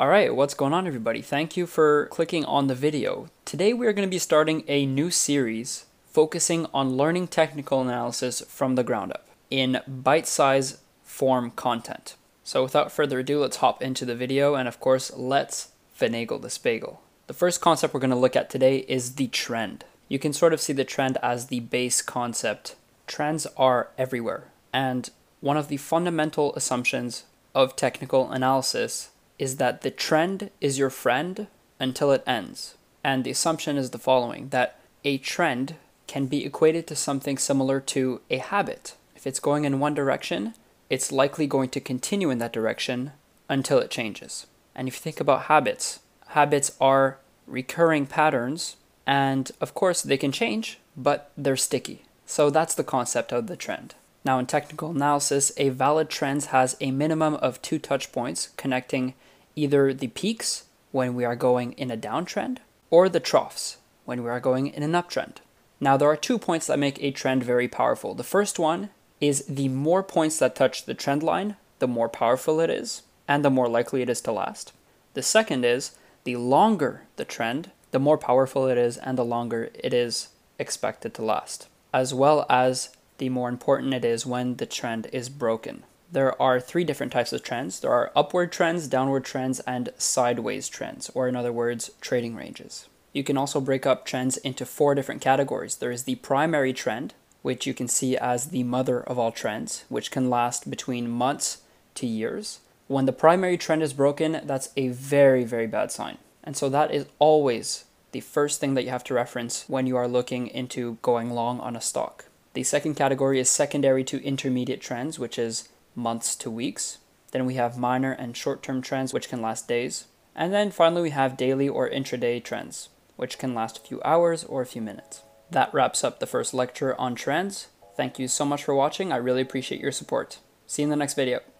Alright, what's going on everybody? Thank you for clicking on the video. Today we are going to be starting a new series focusing on learning technical analysis from the ground up in bite-size form content. So without further ado, let's hop into the video and of course, let's finagle this bagel. The first concept we're going to look at today is the trend. You can sort of see the trend as the base concept. Trends are everywhere and one of the fundamental assumptions of technical analysis is that the trend is your friend until it ends. And the assumption is the following that a trend can be equated to something similar to a habit. If it's going in one direction, it's likely going to continue in that direction until it changes. And if you think about habits, habits are recurring patterns, and of course they can change, but they're sticky. So that's the concept of the trend. Now, in technical analysis, a valid trend has a minimum of two touch points connecting either the peaks when we are going in a downtrend or the troughs when we are going in an uptrend. Now, there are two points that make a trend very powerful. The first one is the more points that touch the trend line, the more powerful it is, and the more likely it is to last. The second is the longer the trend, the more powerful it is, and the longer it is expected to last, as well as the more important it is when the trend is broken there are three different types of trends. There are upward trends, downward trends, and sideways trends, or in other words, trading ranges. You can also break up trends into four different categories. There is the primary trend, which you can see as the mother of all trends, which can last between months to years. When the primary trend is broken, that's a very, very bad sign. And so that is always the first thing that you have to reference when you are looking into going long on a stock. The second category is secondary to intermediate trends, which is months to weeks. Then we have minor and short term trends, which can last days. And then finally, we have daily or intraday trends, which can last a few hours or a few minutes. That wraps up the first lecture on trends. Thank you so much for watching. I really appreciate your support. See you in the next video.